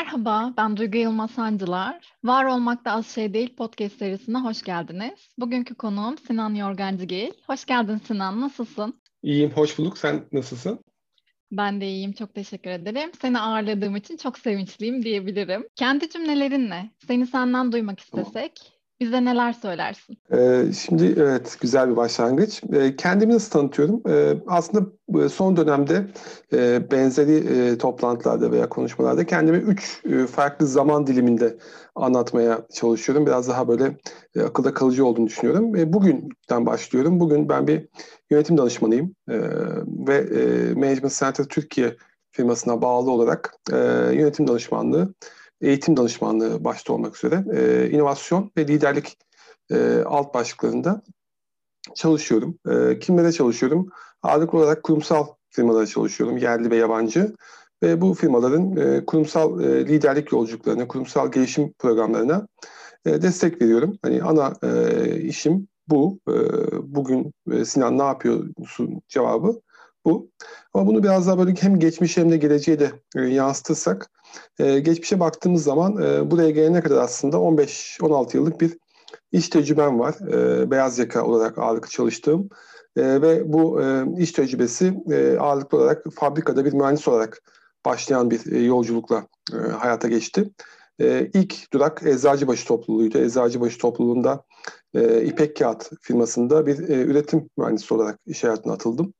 Merhaba, ben Duygu Yılmaz Sancılar. Var Olmak da Az Şey Değil podcast serisine hoş geldiniz. Bugünkü konuğum Sinan Yorgancıgil. Hoş geldin Sinan, nasılsın? İyiyim, hoş bulduk. Sen nasılsın? Ben de iyiyim, çok teşekkür ederim. Seni ağırladığım için çok sevinçliyim diyebilirim. Kendi cümlelerinle seni senden duymak istesek bize neler söylersin? Ee, şimdi evet güzel bir başlangıç. Ee, kendimi nasıl tanıtıyorum? Ee, aslında e, son dönemde e, benzeri e, toplantılarda veya konuşmalarda kendimi üç e, farklı zaman diliminde anlatmaya çalışıyorum. Biraz daha böyle e, akılda kalıcı olduğunu düşünüyorum. E, bugünden başlıyorum. Bugün ben bir yönetim danışmanıyım e, ve e, Management Center Türkiye firmasına bağlı olarak e, yönetim danışmanlığı eğitim danışmanlığı başta olmak üzere e, inovasyon ve liderlik e, alt başlıklarında çalışıyorum. E, kimlere çalışıyorum? Ağırlıklı olarak kurumsal firmalara çalışıyorum, yerli ve yabancı. Ve bu firmaların e, kurumsal e, liderlik yolculuklarına, kurumsal gelişim programlarına e, destek veriyorum. Hani ana e, işim bu. E, bugün e, Sinan ne yapıyorsun cevabı bu. Ama bunu biraz daha böyle hem geçmiş hem de geleceğe de e, yansıtırsak e, geçmişe baktığımız zaman e, buraya gelene kadar aslında 15-16 yıllık bir iş tecrübem var. Beyaz yaka olarak ağırlıklı çalıştığım ve bu iş tecrübesi e, ağırlıklı olarak fabrikada bir mühendis olarak başlayan bir yolculukla hayata geçti. E, ilk durak Eczacıbaşı topluluğuydu. Eczacıbaşı topluluğunda İpek Kağıt firmasında bir üretim mühendisi olarak iş hayatına atıldım.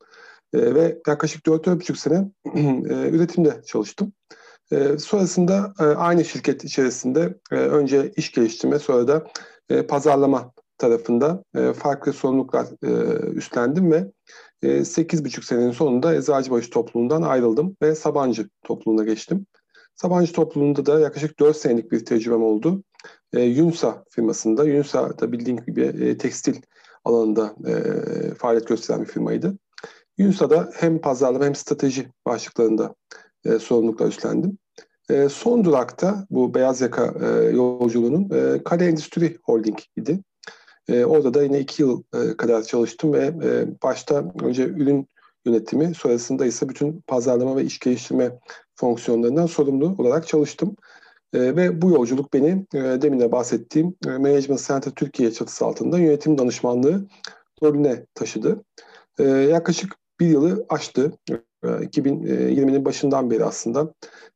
E, ve yaklaşık 4-4,5 sene e, üretimde çalıştım. E, sonrasında e, aynı şirket içerisinde e, önce iş geliştirme sonra da e, pazarlama tarafında e, farklı sorumluluklar e, üstlendim ve e, 8,5 senenin sonunda Eczacıbaşı topluluğundan ayrıldım ve Sabancı topluluğuna geçtim. Sabancı topluluğunda da yaklaşık 4 senelik bir tecrübem oldu. E, Yunsa firmasında, Yunsa da bildiğin gibi e, tekstil alanında e, faaliyet gösteren bir firmaydı. Yunsa'da hem pazarlama hem strateji başlıklarında e, sorumluluklar üstlendim. E, son durakta bu beyaz yaka e, yolculuğunun e, Kale Endüstri Holding idi. E, orada da yine iki yıl e, kadar çalıştım ve e, başta önce ürün yönetimi, sonrasında ise bütün pazarlama ve iş geliştirme fonksiyonlarından sorumlu olarak çalıştım. E, ve bu yolculuk beni e, demin de bahsettiğim e, Management Center Türkiye çatısı altında yönetim danışmanlığı rolüne taşıdı. E, yaklaşık bir yılı aştı. 2020'nin başından beri aslında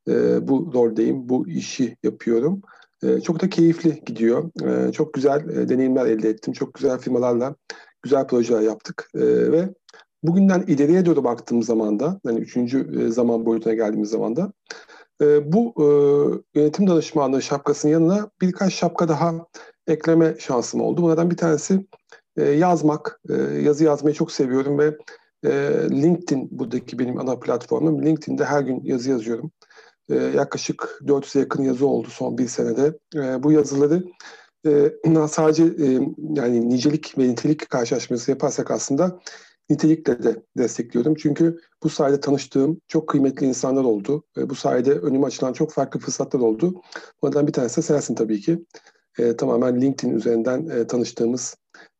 e, bu roldeyim, bu işi yapıyorum. E, çok da keyifli gidiyor. E, çok güzel deneyimler elde ettim. Çok güzel firmalarla güzel projeler yaptık. Ve bugünden ileriye doğru baktığım zaman da, yani üçüncü zaman boyutuna geldiğimiz zaman da bu yönetim danışmanlığı şapkasının yanına birkaç şapka daha ekleme şansım oldu. Bunlardan bir tanesi yazmak. Yazı yazmayı çok seviyorum ve e, LinkedIn buradaki benim ana platformum. LinkedIn'de her gün yazı yazıyorum. E, yaklaşık 400'e yakın yazı oldu son bir senede. E, bu yazıları e, sadece e, yani nicelik ve nitelik karşılaşması yaparsak aslında nitelikle de destekliyorum. Çünkü bu sayede tanıştığım çok kıymetli insanlar oldu. Bu sayede önüme açılan çok farklı fırsatlar oldu. Bunlardan bir tanesi de sensin tabii ki. Tamamen LinkedIn üzerinden e, tanıştığımız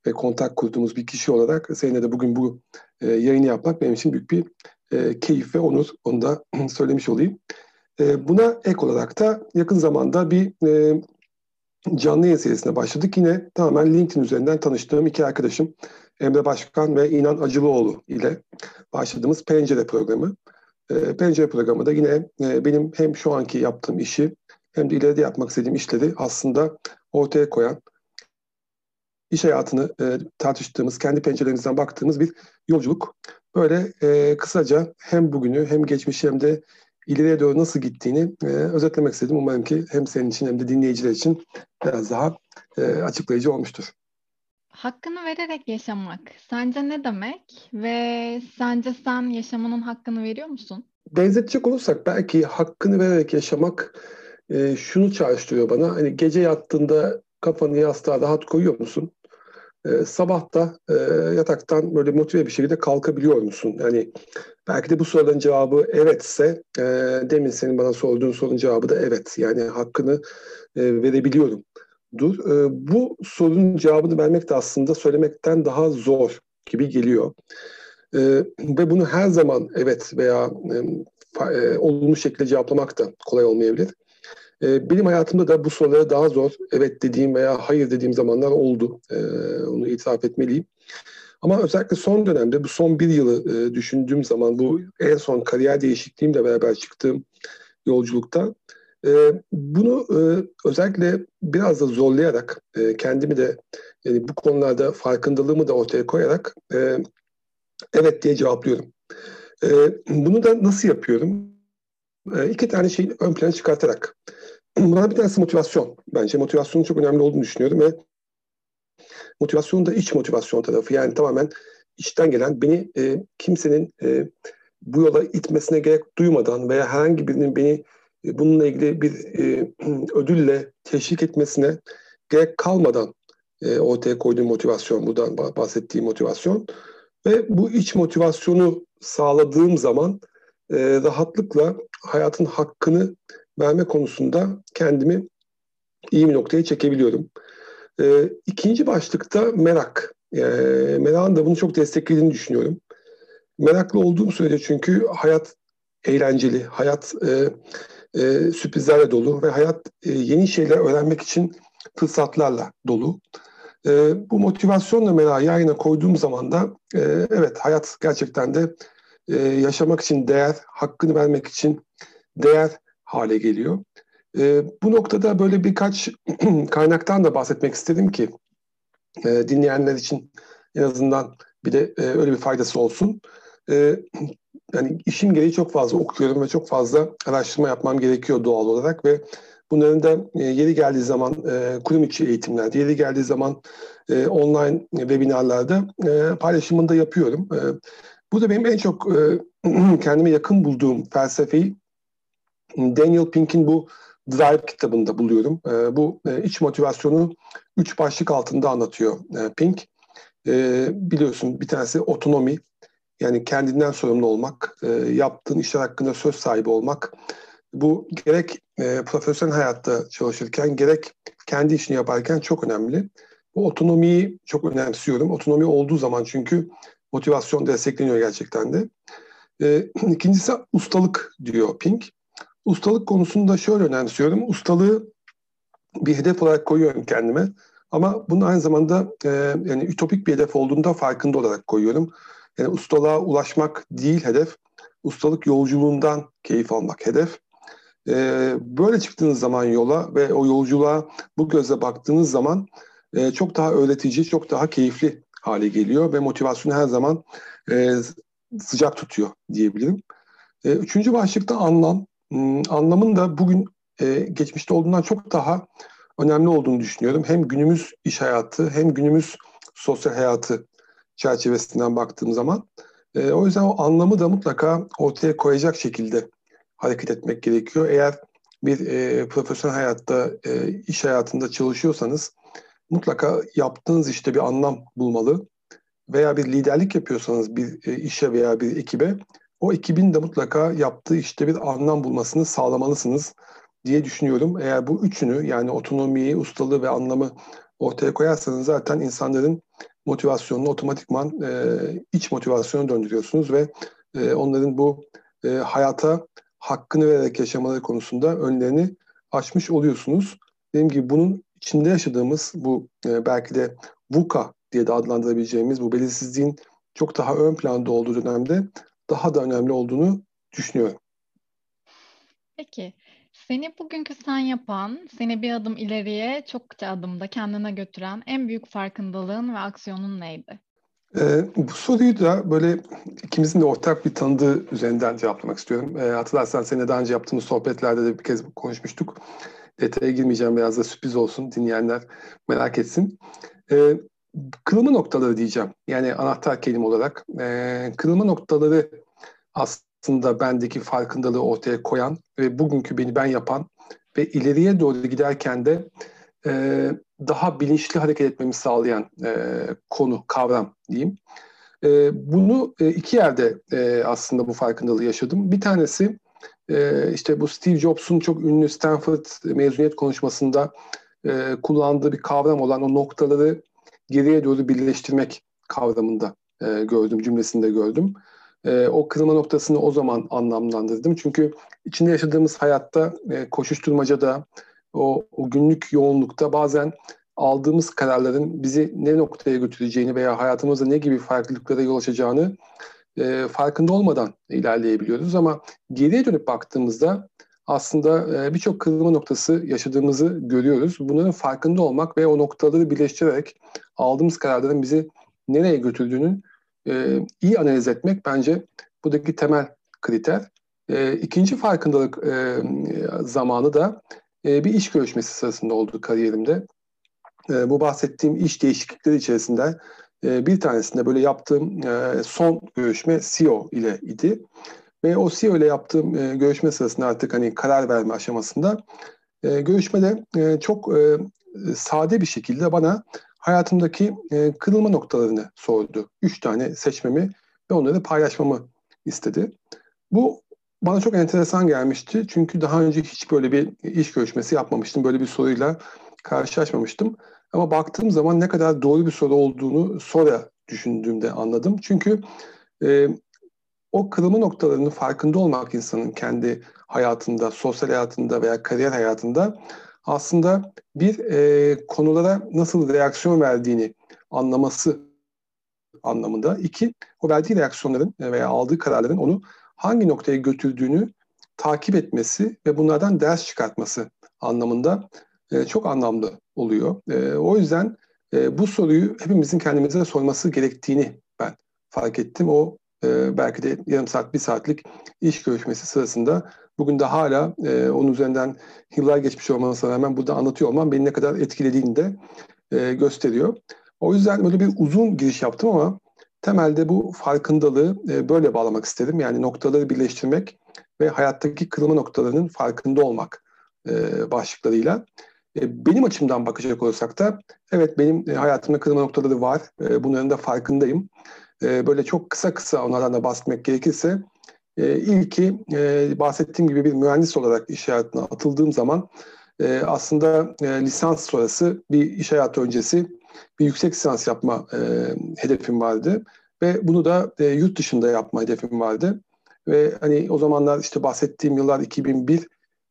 ve kontak kurduğumuz bir kişi olarak seninle de bugün bu e, yayını yapmak benim için büyük bir e, keyif ve onur. Onu da söylemiş olayım. E, buna ek olarak da yakın zamanda bir e, canlı yayın serisine başladık. Yine tamamen LinkedIn üzerinden tanıştığım iki arkadaşım Emre Başkan ve İnan Acılıoğlu ile başladığımız Pencere programı. E, Pencere programı da yine e, benim hem şu anki yaptığım işi hem de ileride yapmak istediğim işleri aslında ortaya koyan iş hayatını e, tartıştığımız, kendi pencerelerimizden baktığımız bir yolculuk. Böyle e, kısaca hem bugünü hem geçmişi hem de ileriye doğru nasıl gittiğini e, özetlemek istedim. Umarım ki hem senin için hem de dinleyiciler için biraz daha e, açıklayıcı olmuştur. Hakkını vererek yaşamak sence ne demek ve sence sen yaşamanın hakkını veriyor musun? Benzetecek olursak belki hakkını vererek yaşamak e, şunu çağrıştırıyor bana. Hani gece yattığında kafanı yastığa rahat koyuyor musun? E, sabah da e, yataktan böyle motive bir şekilde kalkabiliyor musun? Yani belki de bu soruların cevabı evetse, e, demin senin bana sorduğun sorunun cevabı da evet. Yani hakkını e, verebiliyorum. Dur. E, bu sorunun cevabını vermek de aslında söylemekten daha zor gibi geliyor. E, ve bunu her zaman evet veya e, e, olumlu şekilde cevaplamak da kolay olmayabilir. E, benim hayatımda da bu sorulara daha zor evet dediğim veya hayır dediğim zamanlar oldu. E, onu itiraf etmeliyim. Ama özellikle son dönemde bu son bir yılı e, düşündüğüm zaman bu en son kariyer değişikliğimle beraber çıktığım yolculukta e, bunu e, özellikle biraz da zorlayarak kendimi de yani bu konularda farkındalığımı da ortaya koyarak evet diye cevaplıyorum. Bunu da nasıl yapıyorum? E, iki tane şeyi ön plana çıkartarak. Buna bir tanesi motivasyon. Bence motivasyonun çok önemli olduğunu düşünüyorum ve motivasyonun da iç motivasyon tarafı. Yani tamamen içten gelen beni e, kimsenin e, bu yola itmesine gerek duymadan veya herhangi birinin beni e, bununla ilgili bir e, ödülle teşvik etmesine gerek kalmadan e, ortaya koyduğum motivasyon, buradan bahsettiğim motivasyon. Ve bu iç motivasyonu sağladığım zaman e, rahatlıkla hayatın hakkını verme konusunda kendimi iyi bir noktaya çekebiliyorum. E, ikinci başlıkta merak. E, merakın da bunu çok desteklediğini düşünüyorum. Meraklı olduğum sürece çünkü hayat eğlenceli, hayat e, e, sürprizlerle dolu ve hayat e, yeni şeyler öğrenmek için fırsatlarla dolu. E, bu motivasyonla merakı yayına koyduğum zaman da e, evet hayat gerçekten de e, yaşamak için değer, hakkını vermek için değer hale geliyor. E, bu noktada böyle birkaç kaynaktan da bahsetmek istedim ki e, dinleyenler için en azından bir de e, öyle bir faydası olsun. E, yani işim gereği çok fazla okuyorum ve çok fazla araştırma yapmam gerekiyor doğal olarak ve bunların da e, yeri geldiği zaman e, kurum içi eğitimlerde, yeri geldiği zaman e, online webinarlarda e, paylaşımını da yapıyorum. E, bu da benim en çok e, kendime yakın bulduğum felsefeyi Daniel Pink'in bu Drive kitabında buluyorum. E, bu e, iç motivasyonu üç başlık altında anlatıyor e, Pink. E, biliyorsun bir tanesi otonomi, yani kendinden sorumlu olmak, e, yaptığın işler hakkında söz sahibi olmak. Bu gerek e, profesyonel hayatta çalışırken gerek kendi işini yaparken çok önemli. Bu otonomiyi çok önemsiyorum. Otonomi olduğu zaman çünkü motivasyon destekleniyor gerçekten de. E, ikincisi ustalık diyor Pink. Ustalık konusunda şöyle önemsiyorum. Ustalığı bir hedef olarak koyuyorum kendime. Ama bunu aynı zamanda e, yani ütopik bir hedef olduğunda farkında olarak koyuyorum. Yani ustalığa ulaşmak değil hedef, ustalık yolculuğundan keyif almak hedef. Ee, böyle çıktığınız zaman yola ve o yolculuğa bu gözle baktığınız zaman e, çok daha öğretici, çok daha keyifli hale geliyor ve motivasyonu her zaman e, sıcak tutuyor diyebilirim. E, üçüncü başlıkta anlam. Hmm, anlamın da bugün e, geçmişte olduğundan çok daha önemli olduğunu düşünüyorum. Hem günümüz iş hayatı hem günümüz sosyal hayatı çerçevesinden baktığım zaman. E, o yüzden o anlamı da mutlaka ortaya koyacak şekilde hareket etmek gerekiyor. Eğer bir e, profesyonel hayatta, e, iş hayatında çalışıyorsanız mutlaka yaptığınız işte bir anlam bulmalı. Veya bir liderlik yapıyorsanız bir e, işe veya bir ekibe o ekibin de mutlaka yaptığı işte bir anlam bulmasını sağlamalısınız diye düşünüyorum. Eğer bu üçünü yani otonomiyi, ustalığı ve anlamı ortaya koyarsanız zaten insanların motivasyonunu otomatikman e, iç motivasyona döndürüyorsunuz ve e, onların bu e, hayata hakkını vererek yaşamaları konusunda önlerini açmış oluyorsunuz. Dediğim gibi bunun içinde yaşadığımız bu e, belki de VUCA diye de adlandırabileceğimiz bu belirsizliğin çok daha ön planda olduğu dönemde daha da önemli olduğunu düşünüyorum. Peki seni bugünkü sen yapan, seni bir adım ileriye, çokça adımda kendine götüren en büyük farkındalığın ve aksiyonun neydi? Ee, bu soruyu da böyle ikimizin de ortak bir tanıdığı üzerinden cevaplamak istiyorum. Ee, hatırlarsan seninle daha önce yaptığımız sohbetlerde de bir kez konuşmuştuk. Detaya girmeyeceğim biraz da sürpriz olsun dinleyenler merak etsin. Ee, kırılma noktaları diyeceğim. Yani anahtar kelime olarak. Ee, kırılma noktaları aslında bendeki farkındalığı ortaya koyan ve bugünkü beni ben yapan ve ileriye doğru giderken de e, daha bilinçli hareket etmemi sağlayan e, konu, kavram diyeyim. E, bunu e, iki yerde e, aslında bu farkındalığı yaşadım. Bir tanesi e, işte bu Steve Jobs'un çok ünlü Stanford mezuniyet konuşmasında e, kullandığı bir kavram olan o noktaları geriye doğru birleştirmek kavramında e, gördüm, cümlesinde gördüm. e, o kırılma noktasını o zaman anlamlandırdım. Çünkü içinde yaşadığımız hayatta e, koşuşturmacada, o, o günlük yoğunlukta bazen aldığımız kararların bizi ne noktaya götüreceğini veya hayatımızda ne gibi farklılıklara yol açacağını e, farkında olmadan ilerleyebiliyoruz. Ama geriye dönüp baktığımızda aslında e, birçok kırılma noktası yaşadığımızı görüyoruz. Bunların farkında olmak ve o noktaları birleştirerek aldığımız kararların bizi nereye götürdüğünün e, iyi analiz etmek bence buradaki temel kriter. E, ikinci farkındalık e, zamanı da bir iş görüşmesi sırasında oldu kariyerimde. Bu bahsettiğim iş değişiklikleri içerisinde bir tanesinde böyle yaptığım son görüşme CEO ile idi. Ve o CEO ile yaptığım e, görüşme sırasında artık hani karar verme aşamasında e, görüşmede e, çok e, sade bir şekilde bana hayatımdaki e, kırılma noktalarını sordu. Üç tane seçmemi ve onları paylaşmamı istedi. Bu bana çok enteresan gelmişti. Çünkü daha önce hiç böyle bir iş görüşmesi yapmamıştım. Böyle bir soruyla karşılaşmamıştım. Ama baktığım zaman ne kadar doğru bir soru olduğunu sonra düşündüğümde anladım. Çünkü e, o kırılma noktalarının farkında olmak insanın kendi hayatında, sosyal hayatında veya kariyer hayatında aslında bir e, konulara nasıl reaksiyon verdiğini anlaması anlamında. İki, o verdiği reaksiyonların veya aldığı kararların onu hangi noktaya götürdüğünü takip etmesi ve bunlardan ders çıkartması anlamında e, çok anlamlı oluyor. E, o yüzden e, bu soruyu hepimizin kendimize sorması gerektiğini ben fark ettim. O e, belki de yarım saat, bir saatlik iş görüşmesi sırasında bugün de hala e, onun üzerinden yıllar geçmiş olmasına rağmen burada anlatıyor olmam beni ne kadar etkilediğini de e, gösteriyor. O yüzden böyle bir uzun giriş yaptım ama temelde bu farkındalığı e, böyle bağlamak istedim. Yani noktaları birleştirmek ve hayattaki kırılma noktalarının farkında olmak e, başlıklarıyla. E, benim açımdan bakacak olursak da evet benim e, hayatımda kırılma noktaları var. E, bunların da farkındayım. E, böyle çok kısa kısa onlardan da bahsetmek gerekirse e, ilki e, bahsettiğim gibi bir mühendis olarak iş hayatına atıldığım zaman e, aslında e, lisans sonrası bir iş hayatı öncesi bir yüksek lisans yapma hedefim vardı ve bunu da yurt dışında yapma hedefim vardı. Ve hani o zamanlar işte bahsettiğim yıllar 2001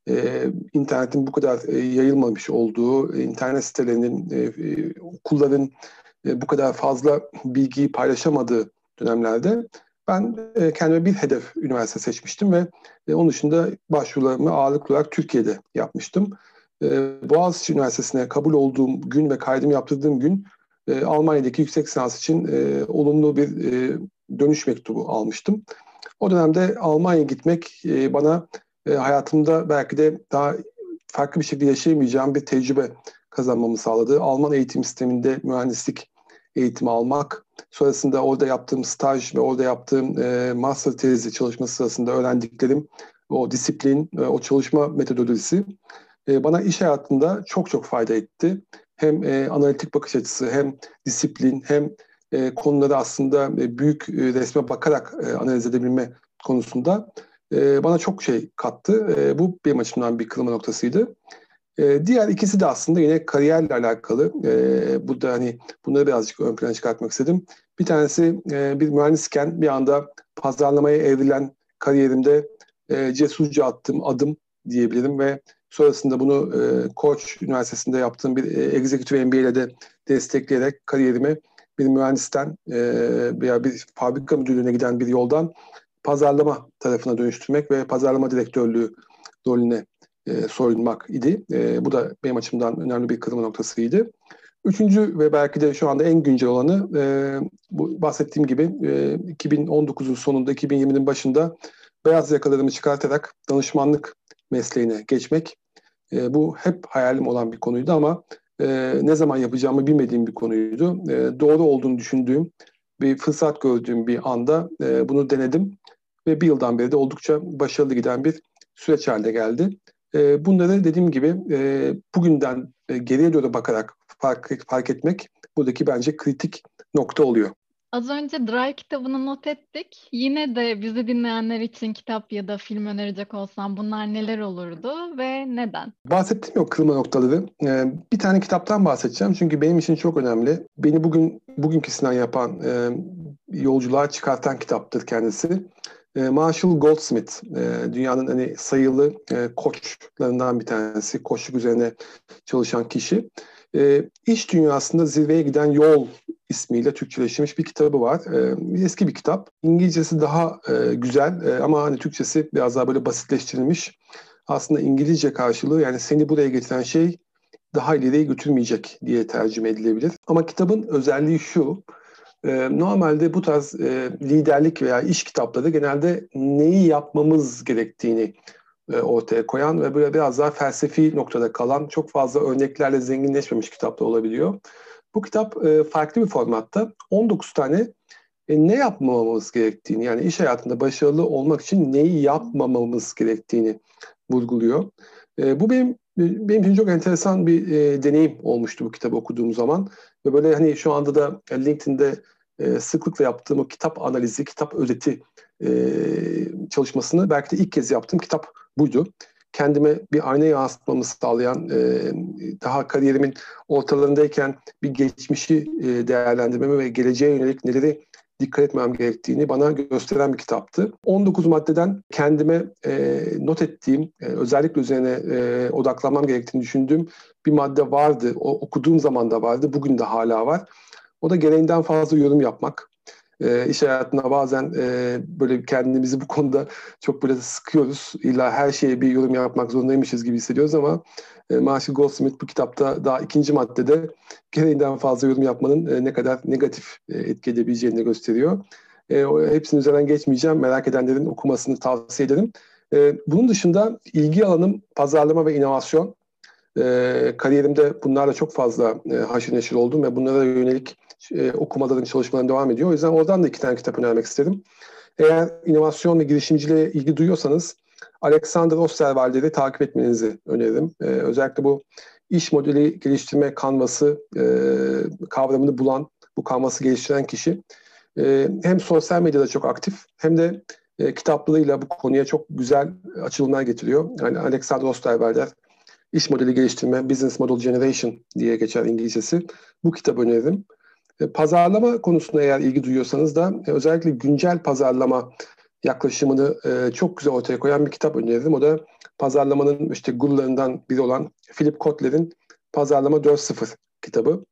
e, internetin bu kadar e, yayılmamış olduğu, internet sitelerinin, e, okulların e, bu kadar fazla bilgiyi paylaşamadığı dönemlerde ben e, kendime bir hedef üniversite seçmiştim ve e, onun dışında başvurularımı ağırlıklı olarak Türkiye'de yapmıştım. Boğaziçi Üniversitesi'ne kabul olduğum gün ve kaydımı yaptırdığım gün Almanya'daki yüksek lisans için olumlu bir dönüş mektubu almıştım. O dönemde Almanya'ya gitmek bana e, hayatımda belki de daha farklı bir şekilde yaşayamayacağım bir tecrübe kazanmamı sağladı. Alman eğitim sisteminde mühendislik eğitimi almak, sonrasında orada yaptığım staj ve orada yaptığım e, master tezi çalışması sırasında öğrendiklerim, o disiplin, e, o çalışma metodolojisi e, bana iş hayatında çok çok fayda etti. Hem e, analitik bakış açısı, hem disiplin, hem e, konuları aslında e, büyük e, resme bakarak e, analiz edebilme konusunda e, bana çok şey kattı. E, bu benim açımdan bir kırılma noktasıydı. E, diğer ikisi de aslında yine kariyerle alakalı. E, burada hani bunları birazcık ön plana çıkartmak istedim. Bir tanesi e, bir mühendisken bir anda pazarlamaya evrilen kariyerimde e, cesurca attığım adım diyebilirim ve sonrasında bunu e, Koç Üniversitesi'nde yaptığım bir e, Executive MBA ile de destekleyerek kariyerimi bir mühendisten e, veya bir fabrika müdürlüğüne giden bir yoldan pazarlama tarafına dönüştürmek ve pazarlama direktörlüğü rolüne e, soyunmak idi. E, bu da benim açımdan önemli bir kırılma noktasıydı. Üçüncü ve belki de şu anda en güncel olanı e, bu bahsettiğim gibi e, 2019'un sonunda 2020'nin başında beyaz yakalarımı çıkartarak danışmanlık mesleğine geçmek. E, bu hep hayalim olan bir konuydu ama e, ne zaman yapacağımı bilmediğim bir konuydu. E, doğru olduğunu düşündüğüm bir fırsat gördüğüm bir anda e, bunu denedim ve bir yıldan beri de oldukça başarılı giden bir süreç haline geldi. E, bunları dediğim gibi e, bugünden e, geriye doğru bakarak fark, fark etmek buradaki bence kritik nokta oluyor. Az önce Dry kitabını not ettik. Yine de bizi dinleyenler için kitap ya da film önerecek olsam bunlar neler olurdu ve neden? Bahsettiğim yok kırılma noktaları. Ee, bir tane kitaptan bahsedeceğim çünkü benim için çok önemli. Beni bugün bugünküsünden yapan, e, yolculuğa çıkartan kitaptır kendisi. E, Marshall Goldsmith, e, dünyanın hani sayılı e, koçlarından bir tanesi, koçluk üzerine çalışan kişi. E, iş dünyasında zirveye giden yol ismiyle Türkçeleştirilmiş bir kitabı var. E, eski bir kitap. İngilizcesi daha e, güzel e, ama hani Türkçesi biraz daha böyle basitleştirilmiş. Aslında İngilizce karşılığı yani seni buraya getiren şey daha ileriye götürmeyecek diye tercüme edilebilir. Ama kitabın özelliği şu, e, normalde bu tarz e, liderlik veya iş kitapları genelde neyi yapmamız gerektiğini e, ortaya koyan ve böyle biraz daha felsefi noktada kalan çok fazla örneklerle zenginleşmemiş kitaplar olabiliyor. Bu kitap e, farklı bir formatta 19 tane ne yapmamamız gerektiğini yani iş hayatında başarılı olmak için neyi yapmamamız gerektiğini vurguluyor. Bu benim benim için çok enteresan bir e, deneyim olmuştu bu kitabı okuduğum zaman ve böyle hani şu anda da LinkedIn'de e, sıklıkla yaptığım o kitap analizi, kitap özeti e, çalışmasını belki de ilk kez yaptığım kitap buydu. Kendime bir ayna yansıtmamı sağlayan, e, daha kariyerimin ortalarındayken bir geçmişi e, değerlendirmemi ve geleceğe yönelik neleri dikkat etmem gerektiğini bana gösteren bir kitaptı. 19 maddeden kendime e, not ettiğim, e, özellikle üzerine e, odaklanmam gerektiğini düşündüğüm bir madde vardı. O okuduğum zaman da vardı, bugün de hala var. O da gereğinden fazla yorum yapmak. E, iş hayatında bazen e, böyle kendimizi bu konuda çok böyle sıkıyoruz. İlla her şeye bir yorum yapmak zorundaymışız gibi hissediyoruz ama e, Marshall Goldsmith bu kitapta daha ikinci maddede gereğinden fazla yorum yapmanın e, ne kadar negatif e, etki edebileceğini gösteriyor. E, o, hepsinin üzerinden geçmeyeceğim. Merak edenlerin okumasını tavsiye ederim. E, bunun dışında ilgi alanım pazarlama ve inovasyon. E, kariyerimde bunlarla çok fazla e, haşır neşir oldum ve bunlara yönelik e, okumaların, çalışmaların devam ediyor. O yüzden oradan da iki tane kitap önermek istedim. Eğer inovasyon ve girişimciliğe ilgi duyuyorsanız Alexander Osterwalder'i takip etmenizi öneririm. E, özellikle bu iş modeli geliştirme kanvası e, kavramını bulan, bu kanvası geliştiren kişi e, hem sosyal medyada çok aktif hem de e, kitaplarıyla bu konuya çok güzel açılımlar getiriyor. Yani Alexander Osterwalder iş modeli geliştirme, Business Model Generation diye geçer İngilizcesi. Bu kitabı öneririm. E, pazarlama konusunda eğer ilgi duyuyorsanız da e, özellikle güncel pazarlama yaklaşımını e, çok güzel ortaya koyan bir kitap öneririm. O da pazarlamanın işte gurularından biri olan Philip Kotler'in Pazarlama 4.0 kitabı.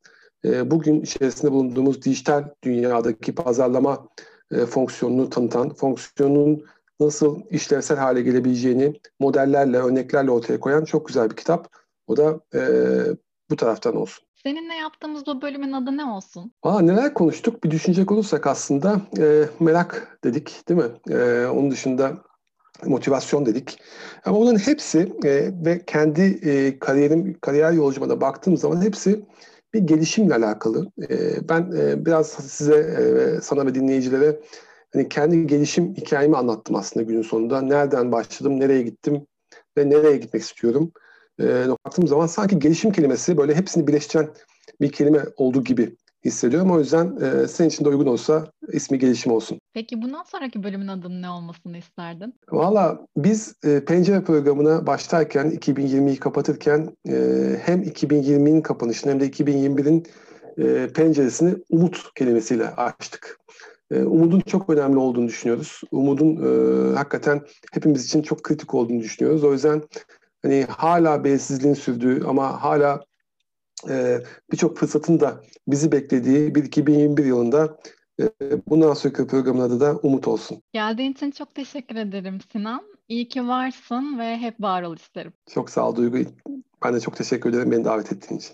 bugün içerisinde bulunduğumuz dijital dünyadaki pazarlama fonksiyonunu tanıtan, fonksiyonun nasıl işlevsel hale gelebileceğini modellerle, örneklerle ortaya koyan çok güzel bir kitap. O da bu taraftan olsun. Seninle yaptığımız bu bölümün adı ne olsun? Aa, neler konuştuk? Bir düşünecek olursak aslında e, merak dedik değil mi? E, onun dışında motivasyon dedik. Ama bunların hepsi e, ve kendi e, kariyerim, kariyer yolcuma da baktığım zaman hepsi bir gelişimle alakalı. E, ben e, biraz size, e, sana ve dinleyicilere hani kendi gelişim hikayemi anlattım aslında günün sonunda. Nereden başladım, nereye gittim ve nereye gitmek istiyorum e, baktığım zaman sanki gelişim kelimesi böyle hepsini birleştiren bir kelime olduğu gibi hissediyorum. O yüzden e, senin için de uygun olsa ismi gelişim olsun. Peki bundan sonraki bölümün adının ne olmasını isterdin? Valla biz e, pencere programına başlarken 2020'yi kapatırken e, hem 2020'nin kapanışını hem de 2021'in e, penceresini umut kelimesiyle açtık. E, umudun çok önemli olduğunu düşünüyoruz. Umudun e, hakikaten hepimiz için çok kritik olduğunu düşünüyoruz. O yüzden hani hala belirsizliğin sürdüğü ama hala e, birçok fırsatın da bizi beklediği bir 2021 yılında e, bundan sonraki programın adı da Umut olsun. Geldiğin için çok teşekkür ederim Sinan. İyi ki varsın ve hep var ol isterim. Çok sağ ol Duygu. Ben de çok teşekkür ederim beni davet ettiğin için.